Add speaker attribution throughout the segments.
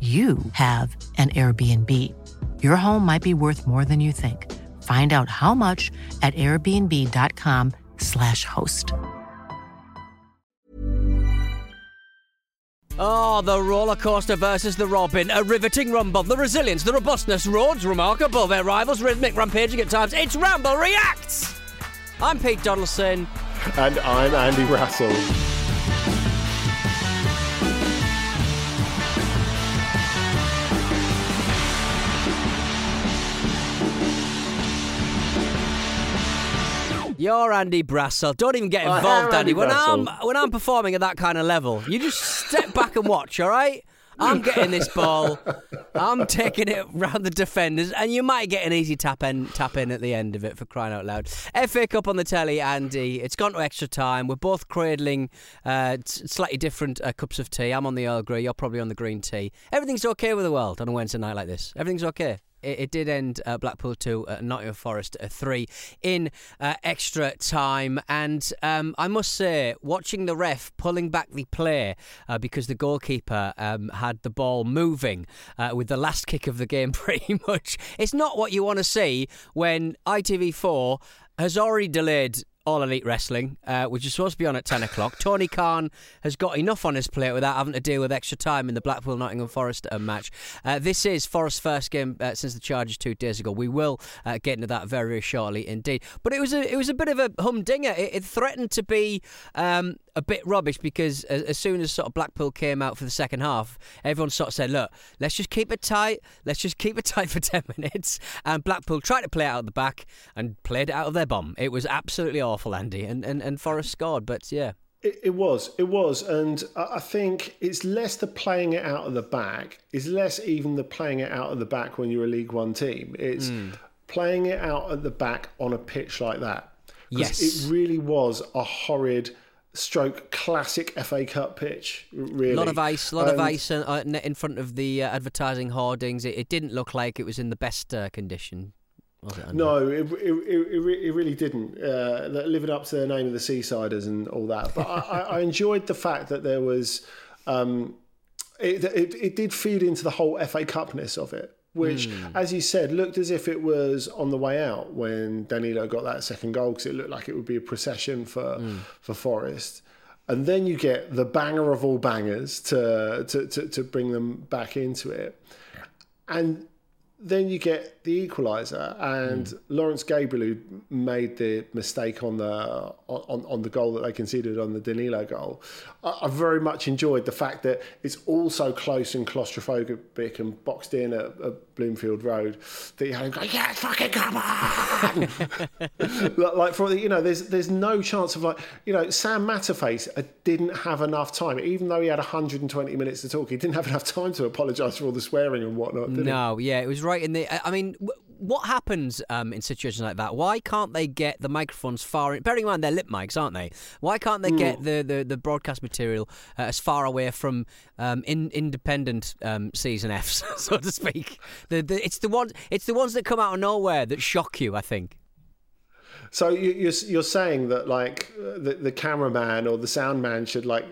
Speaker 1: you have an Airbnb. Your home might be worth more than you think. Find out how much at airbnb.com/slash host.
Speaker 2: Oh, the roller coaster versus the Robin. A riveting rumble. The resilience, the robustness, roads remarkable. Their rivals rhythmic, rampaging at times. It's Ramble Reacts! I'm Pete Donaldson.
Speaker 3: And I'm Andy Russell.
Speaker 2: You're Andy Brassell. Don't even get involved,
Speaker 3: Andy
Speaker 2: Andy. When I'm when I'm performing at that kind of level, you just step back and watch, all right? I'm getting this ball. I'm taking it round the defenders, and you might get an easy tap in, tap in at the end of it for crying out loud. FA Cup on the telly, Andy. It's gone to extra time. We're both cradling uh, slightly different uh, cups of tea. I'm on the Earl Grey. You're probably on the green tea. Everything's okay with the world on a Wednesday night like this. Everything's okay. It, it did end uh, Blackpool 2, uh, Nottingham Forest uh, 3 in uh, extra time. And um, I must say, watching the ref pulling back the play uh, because the goalkeeper um, had the ball moving with the last kick of the game, pretty much, it's not what you want to see when ITV4 has already delayed all Elite Wrestling, uh, which is supposed to be on at 10 o'clock. Tony Khan has got enough on his plate without having to deal with extra time in the Blackpool Nottingham Forest uh, match. Uh, this is Forest's first game uh, since the charges two days ago. We will uh, get into that very, shortly indeed. But it was a, it was a bit of a humdinger. It, it threatened to be um, a bit rubbish because as, soon as sort of Blackpool came out for the second half, everyone sort of said, look, let's just keep it tight. Let's just keep it tight for 10 minutes. And Blackpool tried to play out of the back and played it out of their bum. It was absolutely awful, Andy. And, and, and Forest scored. But yeah.
Speaker 3: It, it was, it was, and I think it's less the playing it out of the back. It's less even the playing it out of the back when you're a League One team. It's playing it out at the back on a pitch like that.
Speaker 2: Yes.
Speaker 3: it really was a horrid stroke classic FA Cup pitch. Really,
Speaker 2: A lot of ice, a lot of ice uh, in front of the uh, advertising hoardings. It, it didn't look like it was in the best uh, condition. Was it?
Speaker 3: No, it, it, it, it really didn't. Uh, living up to the name of the Seasiders and all that. But I, I, enjoyed the fact that there was. Um, it, it, it did feed into the whole FA Cupness of it, which, as you said, looked as if it was on the way out when Danilo got that second goal because it looked like it would be a procession for for Forest. And then you get the banger of all bangers to, to, to, to bring them back into it. And then you get the equaliser and mm. Lawrence Gabriel who made the mistake on the on, on the goal that they conceded on the Danilo goal. I, I very much enjoyed the fact that it's all so close and claustrophobic and boxed in at, at Bloomfield Road that you have to go, yeah, fucking come on! like for the, you know, there's there's no chance of like you know Sam Matterface uh, didn't have enough time, even though he had 120 minutes to talk. He didn't have enough time to apologise for all the swearing and whatnot.
Speaker 2: no,
Speaker 3: he?
Speaker 2: yeah, it was right in the. I mean, what happens um, in situations like that? Why can't they get the microphones far? In, bearing in mind they're lip mics, aren't they? Why can't they mm. get the, the, the broadcast material uh, as far away from um, in, independent um, season Fs, so to speak? The, the, it's the ones it's the ones that come out of nowhere that shock you. I think.
Speaker 3: So you, are you're saying that like the, the cameraman or the sound man should like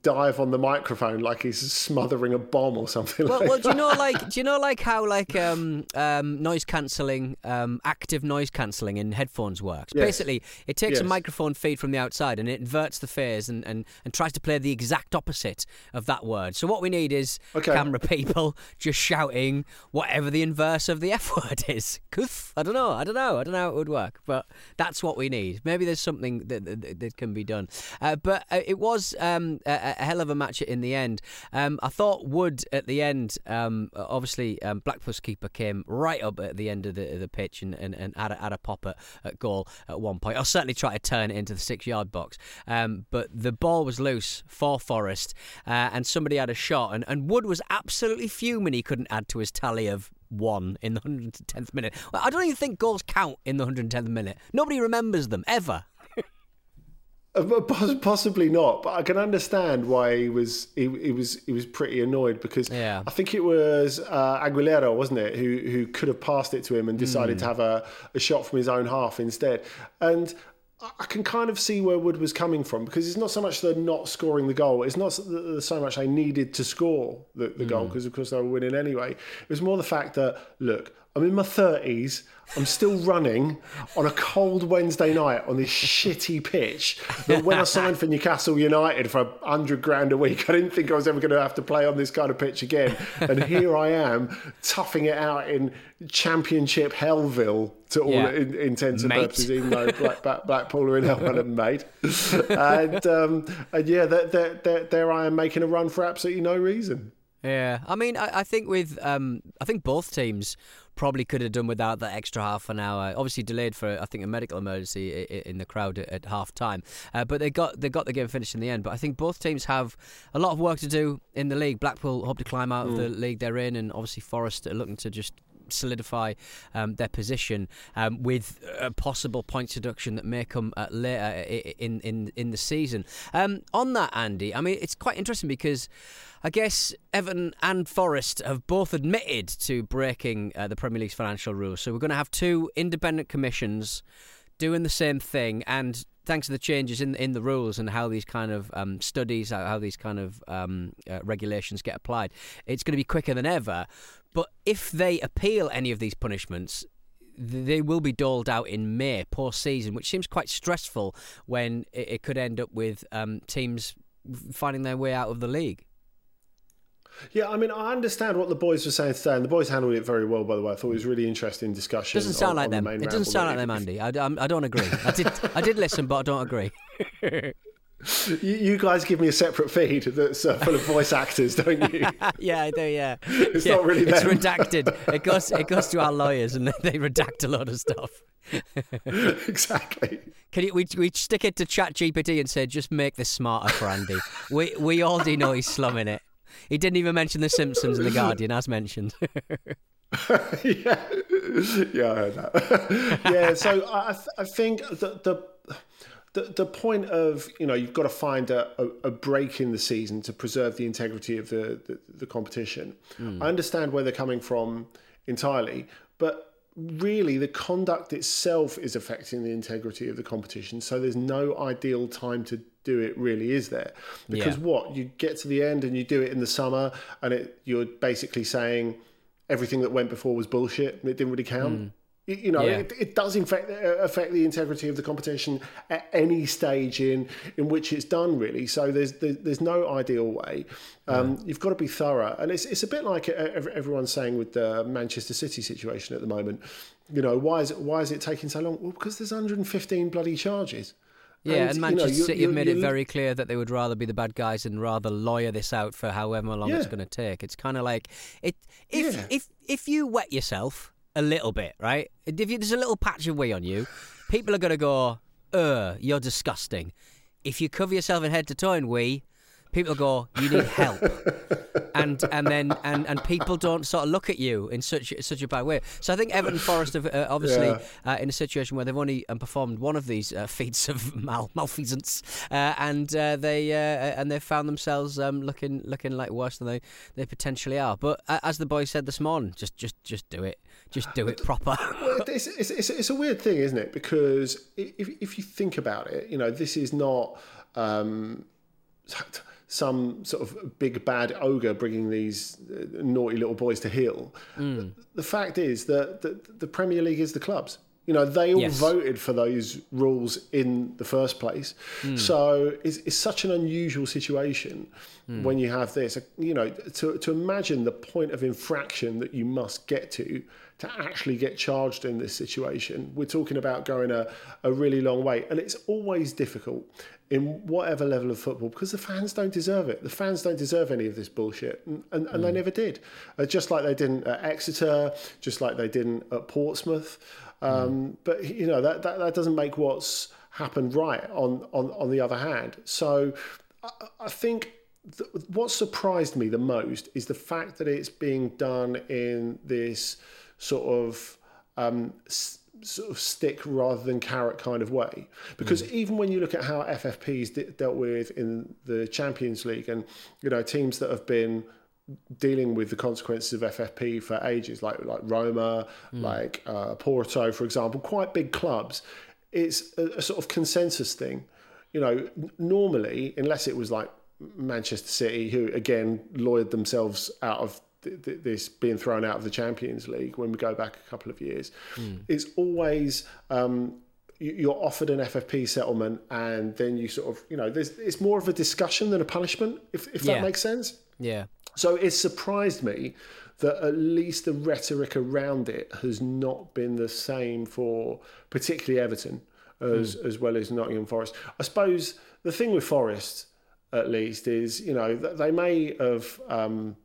Speaker 3: dive on the microphone like he's smothering a bomb or something.
Speaker 2: Well,
Speaker 3: like
Speaker 2: well, do you know like do you know like how like um, um, noise cancelling, um, active noise cancelling in headphones works? Yes. Basically, it takes yes. a microphone feed from the outside and it inverts the phase and, and, and tries to play the exact opposite of that word. So what we need is okay. camera people just shouting whatever the inverse of the F word is. Kuth. I don't know. I don't know. I don't know how it would work, but that's what we need. Maybe there's something that, that, that can be done. Uh, but uh, it was um, a, a, hell of a match in the end. Um, I thought Wood at the end, um, obviously, um, Blackpool's keeper came right up at the end of the, the pitch and, and, and had, a, had a pop at, at goal at one point. I'll certainly try to turn it into the six yard box. Um, but the ball was loose for Forest uh, and somebody had a shot. And, and Wood was absolutely fuming he couldn't add to his tally of one in the 110th minute. Well, I don't even think goals count in the 110th minute. Nobody remembers them ever.
Speaker 3: Uh, possibly not, but I can understand why he was he, he was he was pretty annoyed because yeah. I think it was uh, Aguilera, wasn't it, who who could have passed it to him and decided mm. to have a, a shot from his own half instead. And I can kind of see where Wood was coming from because it's not so much the not scoring the goal. It's not so much they needed to score the, the mm. goal because, of course, they were winning anyway. It was more the fact that, look, I'm in my 30s. I'm still running on a cold Wednesday night on this shitty pitch. That when I signed for Newcastle United for hundred grand a week, I didn't think I was ever going to have to play on this kind of pitch again. And here I am, toughing it out in Championship Hellville to all yeah. in, intents and purposes, even though Black, Black, Blackpool are in Hell and mate. And, um, and yeah, there, there, there I am making a run for absolutely no reason.
Speaker 2: Yeah, I mean, I, I think with um, I think both teams probably could have done without that extra half an hour. Obviously delayed for I think a medical emergency in the crowd at half time, uh, but they got they got the game finished in the end. But I think both teams have a lot of work to do in the league. Blackpool hope to climb out mm. of the mm. league they're in, and obviously Forest are looking to just solidify um, their position um, with a possible point deduction that may come uh, later in in in the season. Um, on that, Andy, I mean it's quite interesting because. I guess Everton and Forest have both admitted to breaking uh, the Premier League's financial rules. So we're going to have two independent commissions doing the same thing, and thanks to the changes in in the rules and how these kind of um, studies, how, these kind of um, uh, regulations get applied, it's going to be quicker than ever. But if they appeal any of these punishments, they will be doled out in May, post season, which seems quite stressful when it, it could end up with um, teams finding their way out of the league.
Speaker 3: Yeah, I mean, I understand what the boys were saying today, and the boys handled it very well. By the way, I thought it was really interesting discussion.
Speaker 2: Doesn't sound
Speaker 3: on,
Speaker 2: like
Speaker 3: on
Speaker 2: them. The it doesn't sound like them, Andy. I, I, I don't agree. I did, I did listen, but I don't agree.
Speaker 3: You, you, guys give me a separate feed that's uh, full of voice actors, don't you?
Speaker 2: yeah, I do. Yeah,
Speaker 3: it's
Speaker 2: yeah,
Speaker 3: not really.
Speaker 2: Them.
Speaker 3: It's
Speaker 2: redacted. It goes. It goes to our lawyers, and they redact a lot of stuff.
Speaker 3: exactly.
Speaker 2: Can you, we we stick it to Chat GPT and say just make this smarter for Andy? we we already know he's slumming it. He didn't even mention The Simpsons and The Guardian, as mentioned.
Speaker 3: yeah, yeah, I heard that. yeah, so I, I think the, the the the point of you know you've got to find a, a, a, break in the season to preserve the integrity of the the, the competition. Mm. I understand where they're coming from entirely, but really the conduct itself is affecting the integrity of the competition. So there's no ideal time to do it really is there because yeah. what you get to the end and you do it in the summer and it you're basically saying everything that went before was bullshit and it didn't really count. Mm You, you know,
Speaker 2: Yeah.
Speaker 3: it, it does affect affect the integrity of the competition at any stage in in which it's done. Really, so there's there's, there's no ideal way. Um, You've got to be thorough, and it's it's a bit like ev- everyone's saying with the Manchester City situation at the moment. You know, why is it why is it taking so long? Well, because there's 115 bloody charges.
Speaker 2: Yeah, and,
Speaker 3: you know,
Speaker 2: Manchester
Speaker 3: you-
Speaker 2: City
Speaker 3: you-
Speaker 2: have made it very clear that they would rather be the bad guys and rather lawyer this out for however long it's going to take. It's kind of like it if
Speaker 3: Yeah.
Speaker 2: if if you wet yourself a little bit, right? If you, there's a little patch of wee on you, people are going to go, "Uh, you're disgusting." If you cover yourself in head to toe in wee, people go, "You need help." and and then and, and people don't sort of look at you in such such a bad way. So I think Everton Forest have uh, obviously
Speaker 3: Yeah.
Speaker 2: uh, in a situation where they've only um, performed one of these uh, feats of mal- malfeasance, uh, and uh, they uh, and they've found themselves um, looking looking like worse than they, they potentially are. But uh, as the boy said this morning, just just just do it, just do it proper.
Speaker 3: Well, it's, it's, it's, it's a weird thing, isn't it? Because if, if you think about it, you know, this is not um, some sort of big bad ogre bringing these uh, naughty little boys to heel.
Speaker 2: Mm.
Speaker 3: The fact is that the, the Premier League is the clubs. You know, they all
Speaker 2: Yes.
Speaker 3: voted for those rules in the first place.
Speaker 2: Hmm.
Speaker 3: So it's, it's such an unusual situation
Speaker 2: Hmm.
Speaker 3: when you have this. You know, to, to imagine the point of infraction that you must get to to actually get charged in this situation. We're talking about going a, a really long way. And it's always difficult in whatever level of football because the fans don't deserve it. The fans don't deserve any of this bullshit. And, and, and they never did. Uh, just like they didn't at Exeter, just like they didn't at Portsmouth. Um, But, you know, that, that, that doesn't make what's happened right on, on, on the other hand. So I, I think th- what surprised me the most is the fact that it's being done in this sort of um, s- sort of stick rather than carrot kind of way. Because even when you look at how FFP's de- dealt with in the Champions League, and you know teams that have been dealing with the consequences of FFP for ages, like like Roma, like uh, Porto, for example, quite big clubs. It's a, a sort of consensus thing. You know, n- normally, unless it was like Manchester City, who again lawyered themselves out of th- th- this being thrown out of the Champions League when we go back a couple of years, it's always. Um, you- you're offered an FFP settlement, and then you sort of, you know, there's it's more of a discussion than a punishment, if if
Speaker 2: Yeah.
Speaker 3: that makes sense.
Speaker 2: yeah,
Speaker 3: So it surprised me that at least the rhetoric around it has not been the same for particularly Everton as as well as Nottingham Forest. I suppose the thing with Forest, at least, is you know they may have. Um,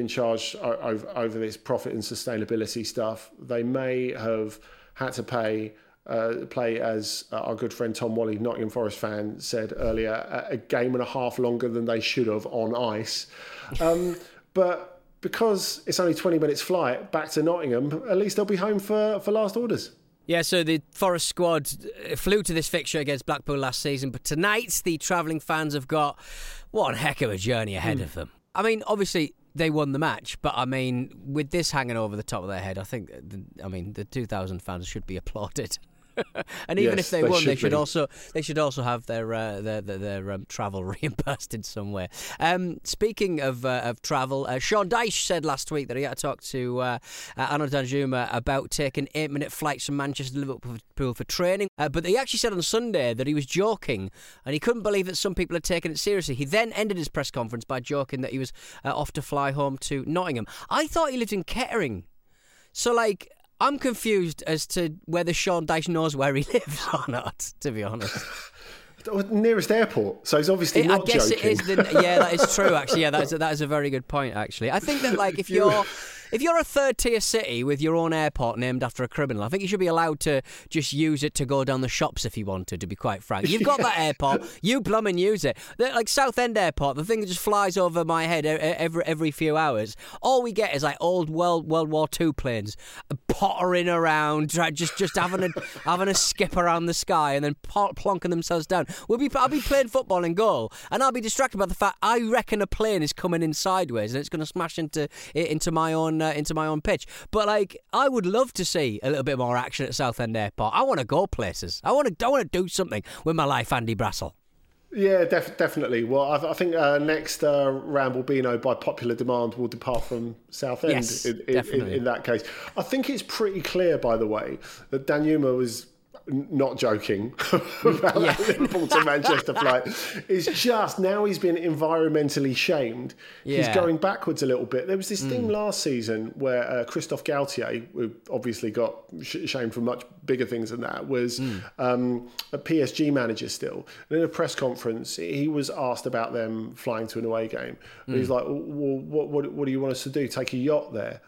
Speaker 3: been charged over, over this profit and sustainability stuff. They may have had to pay uh, play as uh, our good friend Tom Wally, Nottingham Forest fan, said earlier, a, a game and a half longer than they should have on ice. Um, but because it's only 20 minutes flight back to Nottingham, at least they'll be home for, for last orders.
Speaker 2: Yeah, so the Forest squad uh, flew to this fixture against Blackpool last season, but tonight the travelling fans have got one heck of a journey ahead of them. I mean, obviously they won the match, but I mean, with this hanging over the top of their head, I think, uh, the, I mean, the 2,000 fans should be applauded. and even
Speaker 3: Yes,
Speaker 2: if they,
Speaker 3: they
Speaker 2: won, they
Speaker 3: should
Speaker 2: should
Speaker 3: be.
Speaker 2: also they should also have their uh, their their, their um, travel reimbursed in some way. Um, speaking of uh, of travel, uh, Sean Dyche said last week that he had to talk to uh, uh, Arnaut Danjuma about taking eight minute flights from Manchester to Liverpool for training. Uh, but he actually said on Sunday that he was joking and he couldn't believe that some people had taken it seriously. He then ended his press conference by joking that he was uh, off to fly home to Nottingham. I thought he lived in Kettering. So, like, I'm confused as to whether Sean Dyche knows where he lives or not, to be honest.
Speaker 3: Nearest airport, so he's obviously
Speaker 2: I
Speaker 3: not
Speaker 2: guess
Speaker 3: joking.
Speaker 2: it is. The, yeah, that is true. Actually, yeah, that is that is a very good point. Actually, I think that like if you're if you're a third tier city with your own airport named after a criminal, I think you should be allowed to just use it to go down the shops if you wanted. To be quite frank, you've got that airport, you plumb and use it. The, like Southend Airport, the thing that just flies over my head every every few hours. All we get is like old World World War Two planes pottering around, just just having a having a skip around the sky and then plonking themselves down. We'll be I'll be playing football in goal, and I'll be distracted by the fact I reckon a plane is coming in sideways and it's going to smash into into my own uh, into my own pitch. But like, I would love to see a little bit more action at Southend Airport. I want to go places. I want to I want to do something with my life, Andy Brassell.
Speaker 3: Yeah, def- definitely. Well, I, I think uh, next uh, Rambobino, by popular demand, will depart from Southend.
Speaker 2: Yes,
Speaker 3: in, in, in,
Speaker 2: definitely.
Speaker 3: in that case, I think it's pretty clear, by the way, that Danjuma was n- not joking about that Liverpool to Manchester flight. It's just now he's been environmentally shamed. He's going backwards a little bit. There was this thing last season where uh, Christophe Galtier, who obviously got sh- shamed for much bigger things than that, was um, a PSG manager still. And in a press conference, he was asked about them flying to an away game. And he's like, well, what, what, what do you want us to do? Take a yacht there?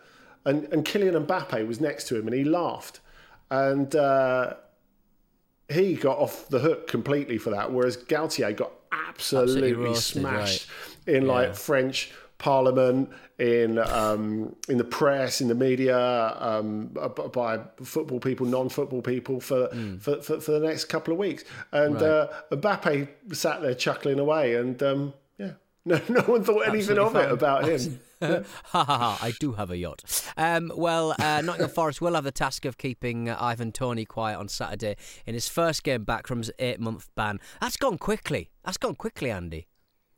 Speaker 3: And, and Kylian Mbappe was next to him and he laughed. And uh, he got off the hook completely for that, whereas Galtier got absolutely,
Speaker 2: Absolutely roasted,
Speaker 3: smashed in like
Speaker 2: Yeah.
Speaker 3: French Parliament, in um, in the press, in the media, um, by football people, non-football people for, for, for, for the next couple of weeks. And uh, Mbappe sat there chuckling away, and um, yeah, no, no one thought anything of
Speaker 2: Absolutely
Speaker 3: it about him.
Speaker 2: ha ha ha! I do have a yacht. Um, well, uh, Nottingham Forest will have the task of keeping uh, Ivan Toney quiet on Saturday in his first game back from his eight-month ban. That's gone quickly. That's gone quickly, Andy.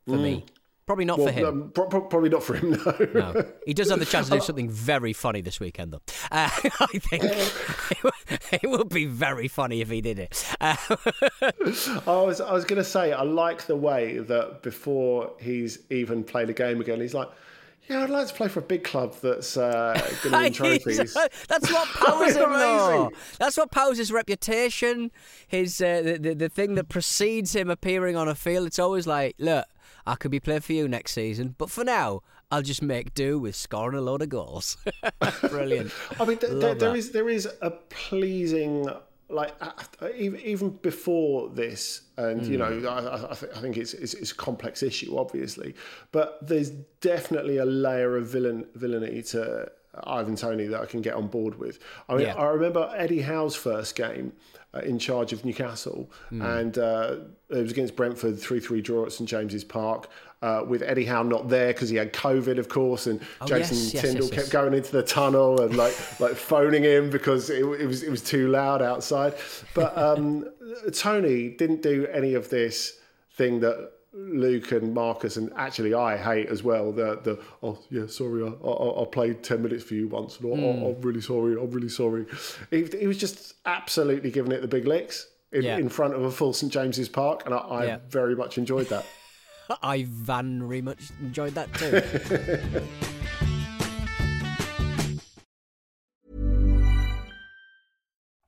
Speaker 2: For me, probably not
Speaker 3: Well,
Speaker 2: for him.
Speaker 3: um, pro- pro- probably not for him, no.
Speaker 2: No, he does have the chance to do something very funny this weekend, though. Uh, I think it would- it would be very funny if he did it. Uh,
Speaker 3: I was I was going to say I like the way that before he's even played a game again, he's like, yeah, I'd like to play for a big club that's uh, going to win trophies.
Speaker 2: That's what powers him, though. That's what powers his reputation, his uh, the, the the thing that precedes him appearing on a field. It's always like, look, I could be playing for you next season, but for now, I'll just make do with scoring a load of goals. Brilliant.
Speaker 3: I mean, th- there, there is there is a pleasing like even even before this, and you
Speaker 2: Hmm.
Speaker 3: know, I, I, I thi- I think it's, it's it's a complex issue, obviously, but there's definitely a layer of villain villainy to Ivan Toney that I can get on board with. I mean,
Speaker 2: Yeah.
Speaker 3: I remember Eddie Howe's first game. Uh, in charge of Newcastle,
Speaker 2: Hmm.
Speaker 3: and uh, it was against Brentford, three-three draw at St James's Park, uh, with Eddie Howe not there because he had COVID, of course, and
Speaker 2: Oh,
Speaker 3: Jason
Speaker 2: yes,
Speaker 3: Tindall
Speaker 2: yes,
Speaker 3: kept
Speaker 2: yes.
Speaker 3: going into the tunnel and like like phoning him because it, it was it was too loud outside. But um, Toney didn't do any of this thing that Luke and Marcus and actually I hate as well. The the oh yeah sorry I, I, I played ten minutes for you once. And, oh, oh, I'm really sorry. I'm really sorry. He, he was just absolutely giving it the big licks. In,
Speaker 2: Yeah.
Speaker 3: in front of a full St James's Park, and I, I
Speaker 2: Yeah.
Speaker 3: very much enjoyed that.
Speaker 2: I very much enjoyed that too.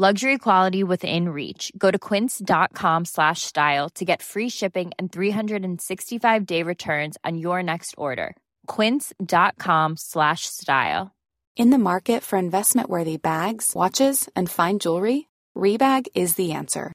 Speaker 4: Luxury quality within reach. Go to quince.com slash style to get free shipping and 365 day returns on your next order. Quince.com slash style.
Speaker 5: In the market for investment worthy bags, watches, and fine jewelry, Rebag is the answer.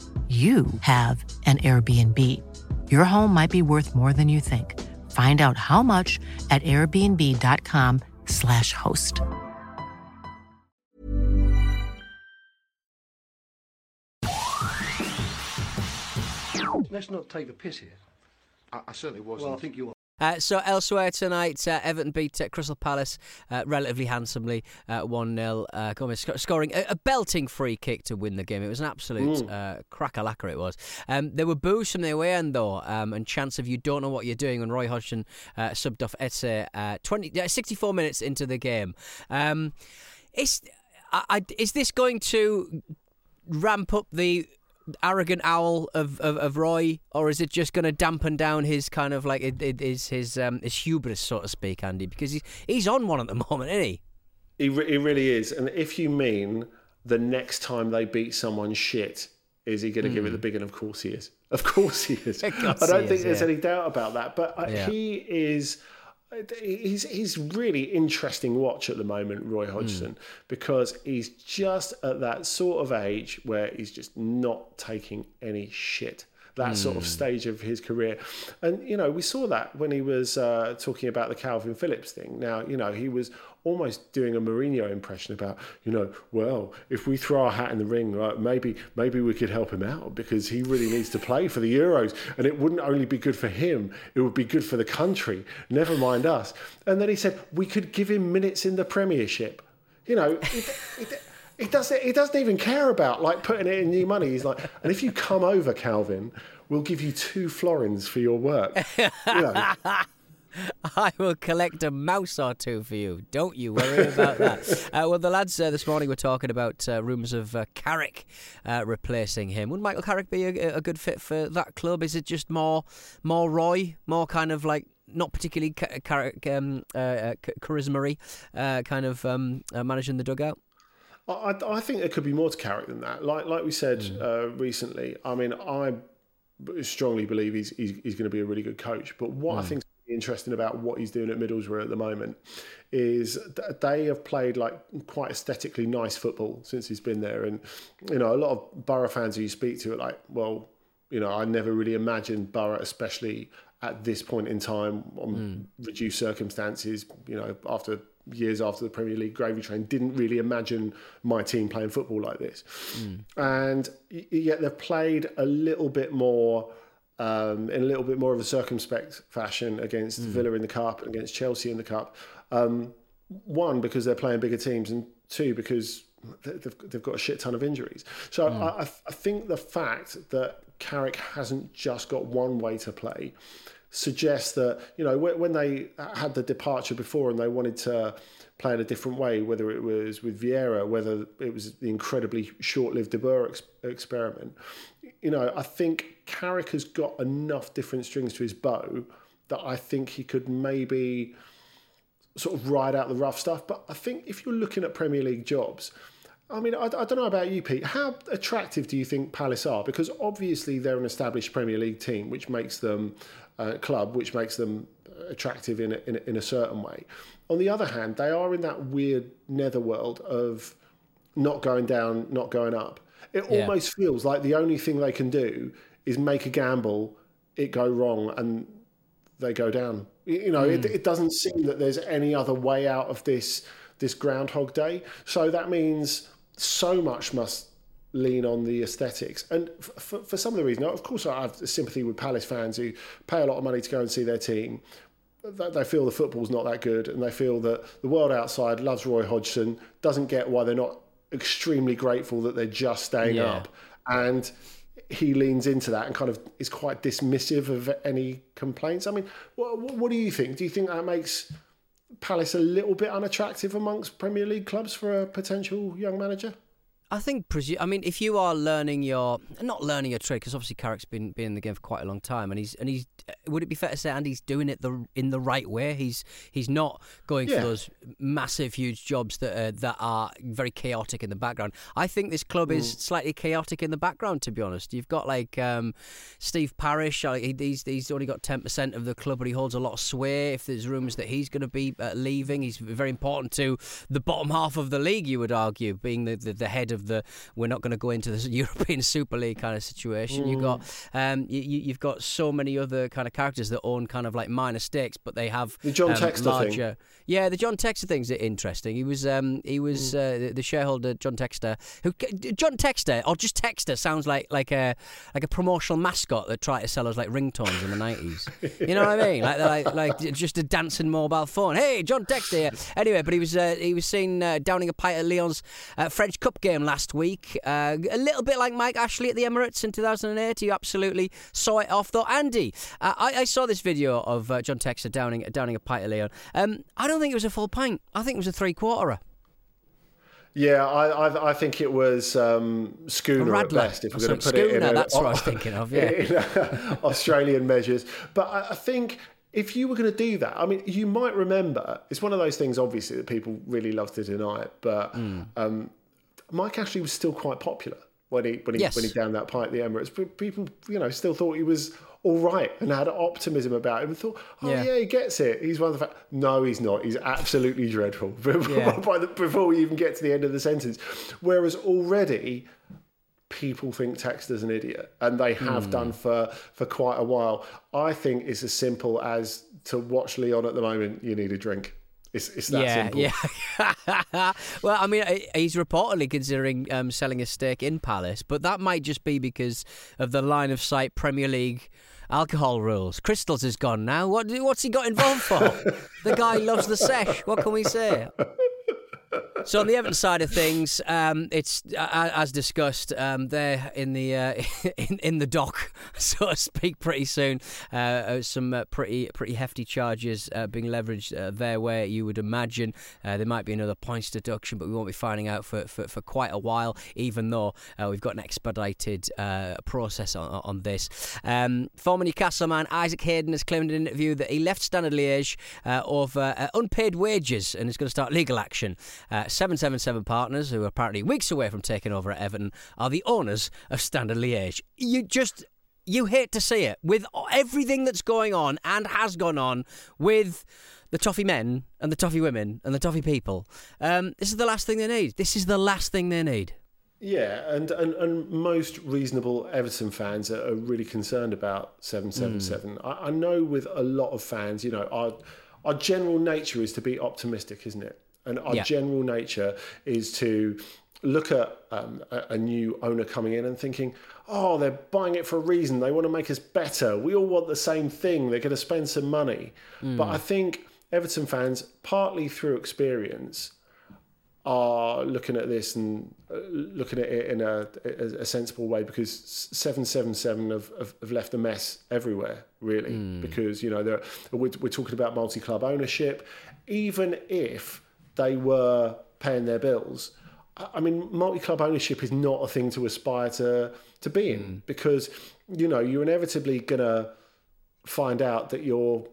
Speaker 1: you have an Airbnb. Your home might be worth more than you think. Find out how much at airbnb.com/slash host.
Speaker 6: Let's not take the piss here.
Speaker 7: I, I certainly wasn't.
Speaker 6: Well, I think you are.
Speaker 2: Uh, so elsewhere tonight, uh, Everton beat uh, Crystal Palace uh, relatively handsomely, uh, one 0 uh, Gomes sc- scoring a, a, belting free kick to win the game. It was an absolute mm. uh, cracker lacquer. It was. Um, there were boos from the away end though, um, and chance of you don't know what you're doing when Roy Hodgson subbed off Eze 20, 64 minutes into the game. Um, is, I, I, is this going to ramp up the arrogant owl of, of, of, Roy, or is it just going to dampen down his kind of like it, it is his um, his hubris, so to speak, Andy? Because he's he's on one at the moment, isn't he?
Speaker 3: He re- he really is. And if you mean the next time they beat someone shit, is he going to mm. give it the hmm. big? And of course he is. Of course he is. I don't think is, there's yeah. any doubt about that. But uh, yeah. he is he's he's really interesting watch at the moment, Roy hmm. Hodgson, mm. because he's just at that sort of age where he's just not taking any shit. That mm. sort of hmm. stage of his career, and you know we saw that when he was uh, talking about the Kalvin Phillips thing. Now you know he was almost doing a Mourinho impression about, you know, well, if we throw our hat in the ring, right, maybe maybe we could help him out because he really needs to play for the Euros, and it wouldn't only be good for him, it would be good for the country. Never mind us. And then he said we could give him minutes in the Premiership. You know. It, it, he doesn't. He doesn't even care about like putting it in new money. He's like, and if you come over, Kalvin, we'll give you two florins for your work. You know,
Speaker 2: I will collect a mouse or two for you. Don't you worry about that. Uh, well, the lads uh, this morning were talking about uh, rumours of uh, Carrick uh, replacing him. Would Michael Carrick be a, a, good fit for that club? Is it just more, more Roy, more kind of like not particularly Carrick um, uh, charisma kind of um, managing the dugout?
Speaker 3: I, I, think there could be more to Carrick than that. Like like we said mm. recently, I mean, I strongly believe he's he's, he's going to be a really good coach. But what mm. I think interesting about what he's doing at Middlesbrough at the moment is they have played like quite aesthetically nice football since he's been there. And, you know, a lot of Boro fans who you speak to are like, well, you know, I never really imagined Boro, especially at this point in time on mm. reduced circumstances, you know, after years after the Premier League gravy train, didn't really imagine my team playing football like this. Mm. And yet they've played a little bit more um, in a little bit more of a circumspect fashion against mm. Villa in the cup and against Chelsea in the cup. Um, one because they're playing bigger teams, and two because they've, they've got a shit ton of injuries. So mm. I, I think the fact that Carrick hasn't just got one way to play suggests that you know when they had the departure before and they wanted to play in a different way, whether it was with Vieira, whether it was the incredibly short-lived De Boer ex- experiment, you know, I think Carrick has got enough different strings to his bow that I think he could maybe sort of ride out the rough stuff. But I think if you're looking at Premier League jobs, I mean, I, I, don't know about you, Pete. How attractive do you think Palace are? Because obviously they're an established Premier League team, which makes them a club, which makes them attractive in a, in, a, in a certain way. On the other hand, they are in that weird netherworld of not going down, not going up. It yeah. almost feels like the only thing they can do is make a gamble, it go wrong, and they go down. You know, mm. it, hmm. it doesn't seem that there's any other way out of this this Groundhog Day. So that means so much must lean on the aesthetics. And for, for some of the reason, of course, I have sympathy with Palace fans who pay a lot of money to go and see their team. They feel the football's not that good, and they feel that the world outside loves Roy Hodgson, doesn't get why they're not extremely grateful that they're just staying yeah. up. And he leans into that and kind of is quite dismissive of any complaints. I mean, what, what do you think? Do you think that makes Palace a little bit unattractive amongst Premier League clubs for a potential young manager?
Speaker 2: I think, presu- I mean, if you are learning your, not learning your trade, because obviously Carrick's been been in the game for quite a long time, and he's and he's, would it be fair to say Andy's doing it the in the right way? He's he's not going yeah. for those massive, huge jobs that are, that are very chaotic in the background. I think this club mm. is slightly chaotic in the background. To be honest, you've got like um, Steve Parish. Uh, he's he's only got ten percent of the club, but he holds a lot of sway. If there's rumours that he's going to be uh, leaving, he's very important to the bottom half of the league. You would argue, being the the, the head of of the we're not going to go into the European Super League kind of situation. You've got um, you, you've got so many other kind of characters that own kind of like minor stakes, but they have
Speaker 3: The John
Speaker 2: um,
Speaker 3: Textor thing.
Speaker 2: Yeah, the John Textor thing's are interesting. He was um, he was uh, the, shareholder John Textor who John Textor or just Textor sounds like like a like a promotional mascot that tried to sell us like ringtones in the nineties. You know what I mean? Like like like just a dancing mobile phone. Hey, John Textor. Here. Anyway, but he was uh, he was seen uh, downing a pint at Lyon's uh, French Cup game last week. Uh, a little bit like Mike Ashley at the Emirates in 2008. He absolutely saw it off though. Andy, uh, I, I saw this video of uh, John Textor downing downing a pint of Leon. Um, I don't think it was a full pint. I think it was a three quarterer.
Speaker 3: Yeah, I, I, I think it was um, schooner at best. If we're going to put it in, a-
Speaker 2: that's what I was thinking of, yeah.
Speaker 3: Australian measures. But I, I think if you were going to do that, I mean, you might remember. It's one of those things, obviously, that people really love to deny. But
Speaker 2: Hmm.
Speaker 3: um, Mike Ashley was still quite popular when he when he
Speaker 2: Yes.
Speaker 3: when he downed that at the Emirates. But people, you know, still thought he was all right and had optimism about him and thought, oh
Speaker 2: Yeah.
Speaker 3: yeah, he gets it. He's one of the. Fa-. No, he's not. He's absolutely dreadful.
Speaker 2: Yeah.
Speaker 3: By the, before we even get to the end of the sentence, whereas already people think Textor's an idiot, and they have
Speaker 2: Hmm.
Speaker 3: done for for quite a while. I think it's as simple as to watch Lyon at the moment. You need a drink. It's, it's that
Speaker 2: yeah,
Speaker 3: simple.
Speaker 2: yeah. well, I mean, he's reportedly considering um, selling a stake in Palace, but that might just be because of the line of sight Premier League alcohol rules. Crystals is gone now. What what's he got involved for? the guy loves the sesh. What can we say? So on the Everton side of things, um, it's uh, as discussed. Um, in the uh, in, in the dock, so to speak, pretty soon. Uh, uh, some uh, pretty pretty hefty charges uh, being leveraged their way. You would imagine there might be another points deduction, but we won't be finding out for, for, for quite a while. Even though we've got an expedited process on, on this. Um, former Newcastle man Isaac Hayden has claimed in an interview that he left Standard Liège over unpaid wages and is going to start legal action. Uh, 777 Partners, who are apparently weeks away from taking over at Everton, are the owners of Standard Liège. You just. You hate to see it with everything that's going on and has gone on with the toffee men and the toffee women and the toffee people. Um, this is the last thing they need. This is the last thing they need.
Speaker 3: Yeah, and, and, and most reasonable Everton fans are, are really concerned about 777.
Speaker 2: Hmm.
Speaker 3: I, I know with a lot of fans, you know, our, our general nature is to be optimistic, isn't it? And our
Speaker 2: Yeah.
Speaker 3: general nature is to look at um, a, a new owner coming in and thinking, oh, they're buying it for a reason. They want to make us better. We all want the same thing. They're going to spend some money. But I think Everton fans, partly through experience, are looking at this and uh, looking at it in a, a, a sensible way because 777 have, have, have left a mess everywhere really because you know they're, we're, we're talking about multi-club ownership even if they were paying their bills I mean, multi-club ownership is not a thing to aspire to to be in mm. because you know you're inevitably gonna find out that you're,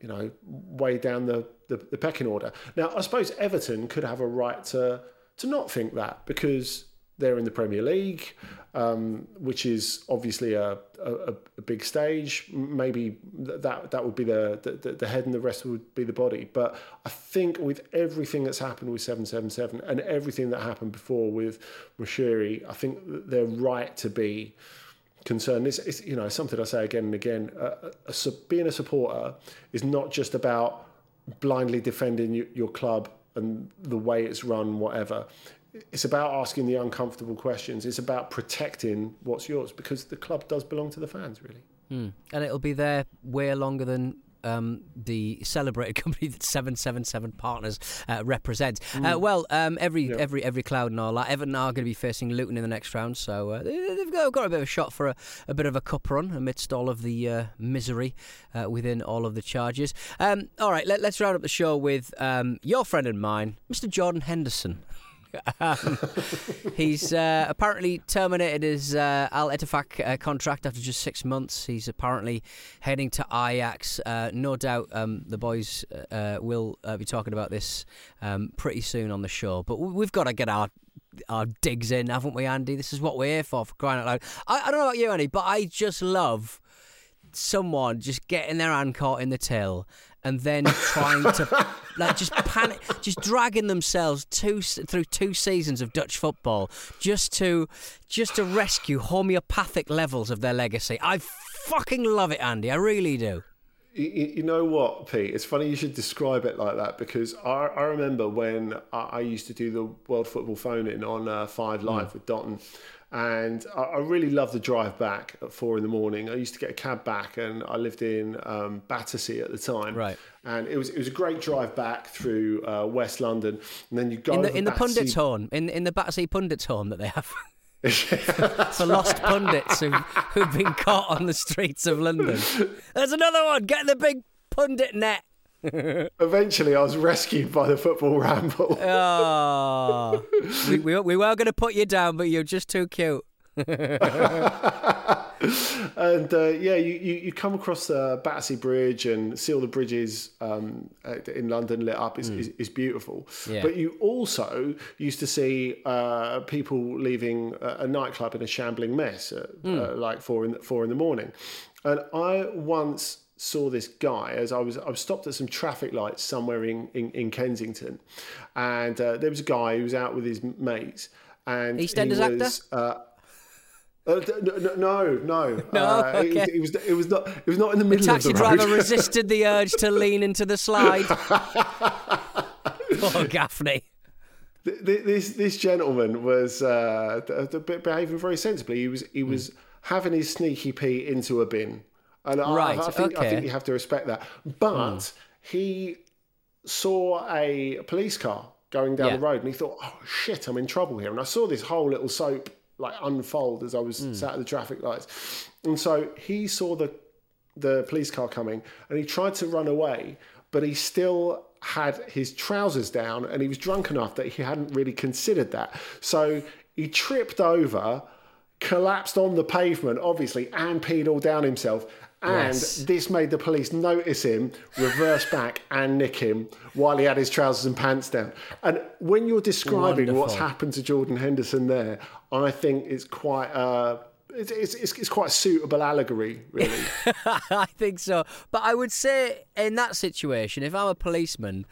Speaker 3: you know, way down the, the, the pecking order. Now, I suppose Everton could have a right to to not think that because they're in the Premier League, um, which is obviously a, a, a big stage. Maybe that that would be the, the the head and the rest would be the body. But I think with everything that's happened with 777 and everything that happened before with Moshiri, I think they're right to be concerned. It's, it's you know something I say again and again. Uh, a, being a supporter is not just about blindly defending you, your club and the way it's run, whatever. It's about asking the uncomfortable questions. It's about protecting what's yours because the club does belong to the fans, really.
Speaker 2: And it'll be there way longer than um, the celebrated company that 777 Partners uh, represents. Uh, well, um, every every every cloud and all that. Everton are going to be facing Luton in the next round, so uh, they- they've got, got a bit of a shot for a, a bit of a cup run amidst all of the uh, misery uh, within all of the charges. Um, all right, let, us round up the show with um, your friend and mine, Mr. Jordan Henderson. Um, he's uh, apparently terminated his uh, Al Ettifaq uh, contract after just six months. He's apparently heading to Ajax. Uh, no doubt um, the boys uh, will uh, be talking about this um, pretty soon on the show. But we- we've got to get our our digs in, haven't we, Andy? This is what we're here for, for crying out loud. I, I don't know about you, Andy, but I just love someone just getting their hand caught in the till and then trying to like just panic, just dragging themselves two through two seasons of Dutch football just to just to rescue homeopathic levels of their legacy. I fucking love it, Andy. I really do.
Speaker 3: You, you know what, Pete? It's funny you should describe it like that because I, I remember when I, I, used to do the World Football Phone In on uh, Five Live mm. with Dotun, and I, I, really loved the drive back at four in the morning. I used to get a cab back, and I lived in um, Battersea at the time,
Speaker 2: right?
Speaker 3: And it was it was a great drive back through uh, West London, and then you go
Speaker 2: in the,
Speaker 3: in
Speaker 2: the pundits' home, in in the Battersea pundits' home that they have. for lost pundits who've, who've been caught on the streets of London. There's another one. Get the big pundit net.
Speaker 3: Eventually, I was rescued by the football ramble.
Speaker 2: oh, we, we, we were going to put you down, but you're just too cute.
Speaker 3: and uh, yeah, you, you, you, come across the Battersea Bridge and see all the bridges um, in London lit up. It's, mm. it's, beautiful. Yeah. But you also used to see uh, people leaving a, a, nightclub in a shambling mess at mm. uh, like four in, four in the morning. And I once saw this guy as I was I was stopped at some traffic lights somewhere in, in, in Kensington, and uh, there was a guy who was out with his mates, and
Speaker 2: EastEnders
Speaker 3: he was,
Speaker 2: actor. Uh,
Speaker 3: uh, no, no, no. Uh, okay. it, it, was. It was not. It was not in the middle of
Speaker 2: the
Speaker 3: taxi
Speaker 2: of the driver resisted the urge to lean into the slide. Poor Gaffney.
Speaker 3: This this gentleman was uh, behaving very sensibly. He was he was mm. having his sneaky pee into a bin, and right, I, I think okay. I think you have to respect that. But mm. he saw a police car going down yeah. the road, and he thought, "Oh shit, I'm in trouble here." And I saw this whole little soap like unfold as I was mm. sat at the traffic lights. And so he saw the the police car coming and he tried to run away, but he still had his trousers down and he was drunk enough that he hadn't really considered that. So he tripped over, collapsed on the pavement, obviously, and peed all down himself. And yes. this made the police notice him, reverse back, and nick him while he had his trousers and pants down. And when you're describing Wonderful. what's happened to Jordan Henderson there, I think it's quite. Uh, it's, it's, it's, quite a suitable allegory, really.
Speaker 2: I think so. But I would say in that situation, if I'm a policeman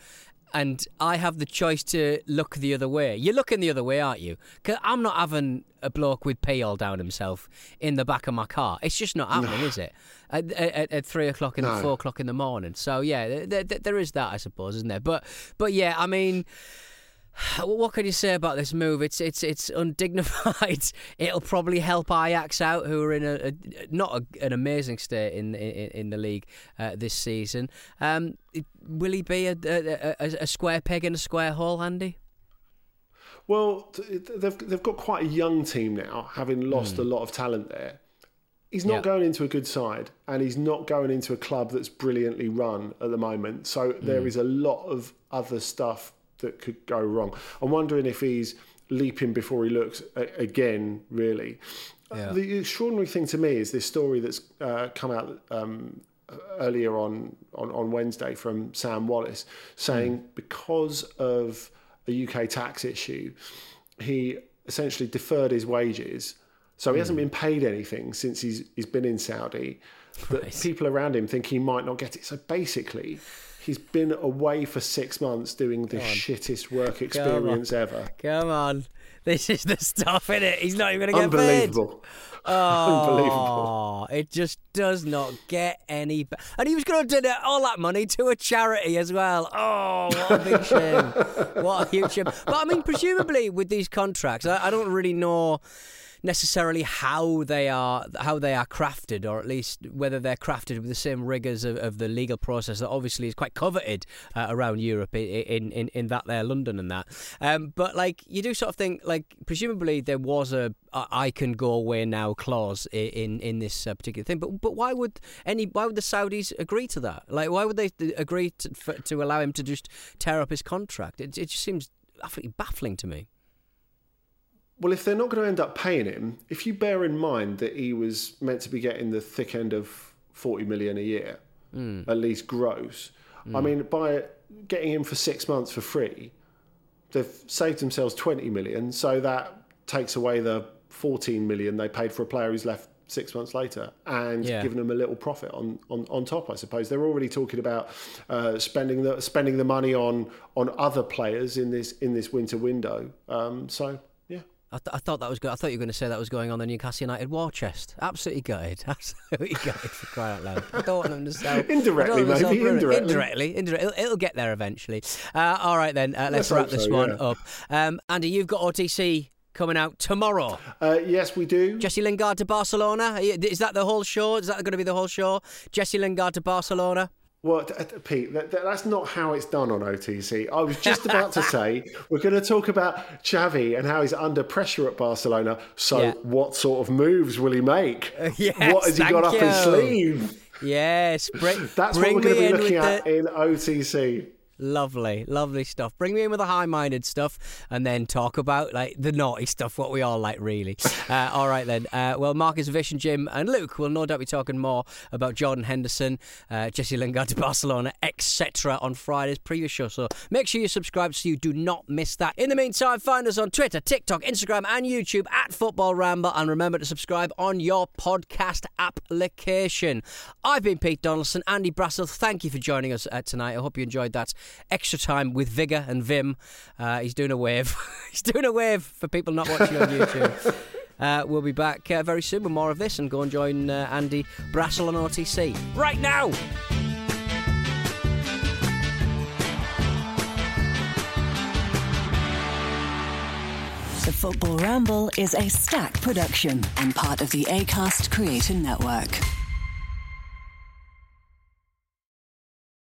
Speaker 2: and I have the choice to look the other way. You're looking the other way, aren't you? Because I'm not having a bloke with pee all down himself in the back of my car. It's just not happening, no. is it? At, at, at, three o'clock in no. the four o'clock in the morning. So yeah, there, there, there is that, I suppose, isn't there? But but yeah, I mean. What can you say about this move? It's it's it's undignified. It'll probably help Ajax out, who are in a, a not a, an amazing state in in, in the league uh, this season. Um, will he be a, a, a, square peg in a square hole, Andy?
Speaker 3: Well, they've they've got quite a young team now, having lost mm. a lot of talent there. He's not going into a good side, and he's not going into a club that's brilliantly run at the moment. So mm. there is a lot of other stuff that could go wrong. I'm wondering if he's leaping before he looks again, really. Yeah. The extraordinary thing to me is this story that's uh, come out um, earlier on, on, on Wednesday from Sam Wallace saying mm. because of a UK tax issue, he essentially deferred his wages. So he mm. hasn't been paid anything since he's, he's been in Saudi. But right. people around him think he might not get it. So basically, He's been away for six months doing the shittest work experience
Speaker 2: Come
Speaker 3: ever.
Speaker 2: Come on. This is the stuff in it. He's not even going to
Speaker 3: get paid. Unbelievable.
Speaker 2: Oh,
Speaker 3: Unbelievable.
Speaker 2: It just does not get any better. And he was going to donate all that money to a charity as well. Oh, what a big shame. what a huge shame. But I mean, presumably with these contracts, I, I don't really know necessarily how they are how they are crafted, or at least whether they're crafted with the same rigors of, of the legal process that obviously is quite coveted uh, around Europe in, in in that there London and that. Um, but like you do sort of think like presumably there was a, I can go away now clause in in this uh, particular thing. But but why would any why would the Saudis agree to that? Like why would they agree to, for, to allow him to just tear up his contract? It it just seems absolutely baffling to me.
Speaker 3: Well, if they're not going to end up paying him, if you bear in mind that he was meant to be getting the thick end of 40 million a year, mm. at least gross, mm. I mean, by getting him for six months for free, they've saved themselves 20 million. So that takes away the 14 million they paid for a player who's left six months later and
Speaker 2: Yeah.
Speaker 3: given them a little profit on, on, on top. I suppose they're already talking about uh, spending the spending the money on on other players in this in this winter window. Um, so.
Speaker 2: I, th- I thought that was good. I thought you were going to say that was going on the Newcastle United war chest. Absolutely gutted. Absolutely gutted for crying out loud. I don't want them to sell.
Speaker 3: Indirectly,
Speaker 2: to sell
Speaker 3: maybe, indirectly.
Speaker 2: Indirectly. Indirectly. It'll, it'll get there eventually. Uh, all right then. Uh, let's,
Speaker 3: Let's
Speaker 2: wrap this
Speaker 3: so,
Speaker 2: one
Speaker 3: yeah.
Speaker 2: up. Um, Andy, you've got OTC coming out tomorrow.
Speaker 3: Uh, yes, we do.
Speaker 2: Jesse Lingard to Barcelona. Is that the whole show? Is that going to be the whole show? Jesse Lingard to Barcelona.
Speaker 3: Well, Pete, that, that- that's not how it's done on OTC. I was just about to say we're going to talk about Xavi and how he's under pressure at Barcelona. So,
Speaker 2: Yeah.
Speaker 3: what sort of moves will he make?
Speaker 2: yes,
Speaker 3: what has he got up his sleeve?
Speaker 2: Yes, bring,
Speaker 3: That's
Speaker 2: bring
Speaker 3: what we're going to be looking at
Speaker 2: the-
Speaker 3: in OTC.
Speaker 2: Lovely, lovely stuff. Bring me in with the high-minded stuff, and then talk about like the naughty stuff, what we all like, really. Uh, all right then. Uh, well, Marcus Vish and Jim and Luke will no doubt be talking more about Jordan Henderson, uh, Jesse Lingard to Barcelona, etc. on Friday's previous show. So make sure you subscribe so you do not miss that. In the meantime, find us on Twitter, TikTok, Instagram, and YouTube at Football Ramble, and remember to subscribe on your podcast application. I've been Pete Donaldson, Andy Brassell. Thank you for joining us uh, tonight. I hope you enjoyed that extra time with Vigor and Vim. Uh, he's doing a wave. he's doing a wave for people not watching on YouTube. Uh, we'll be back uh, very soon with more of this and go and join uh, Andy Brassell on OTC right now.
Speaker 6: The Football Ramble is an Acast production and part of the ACAST Creator Network.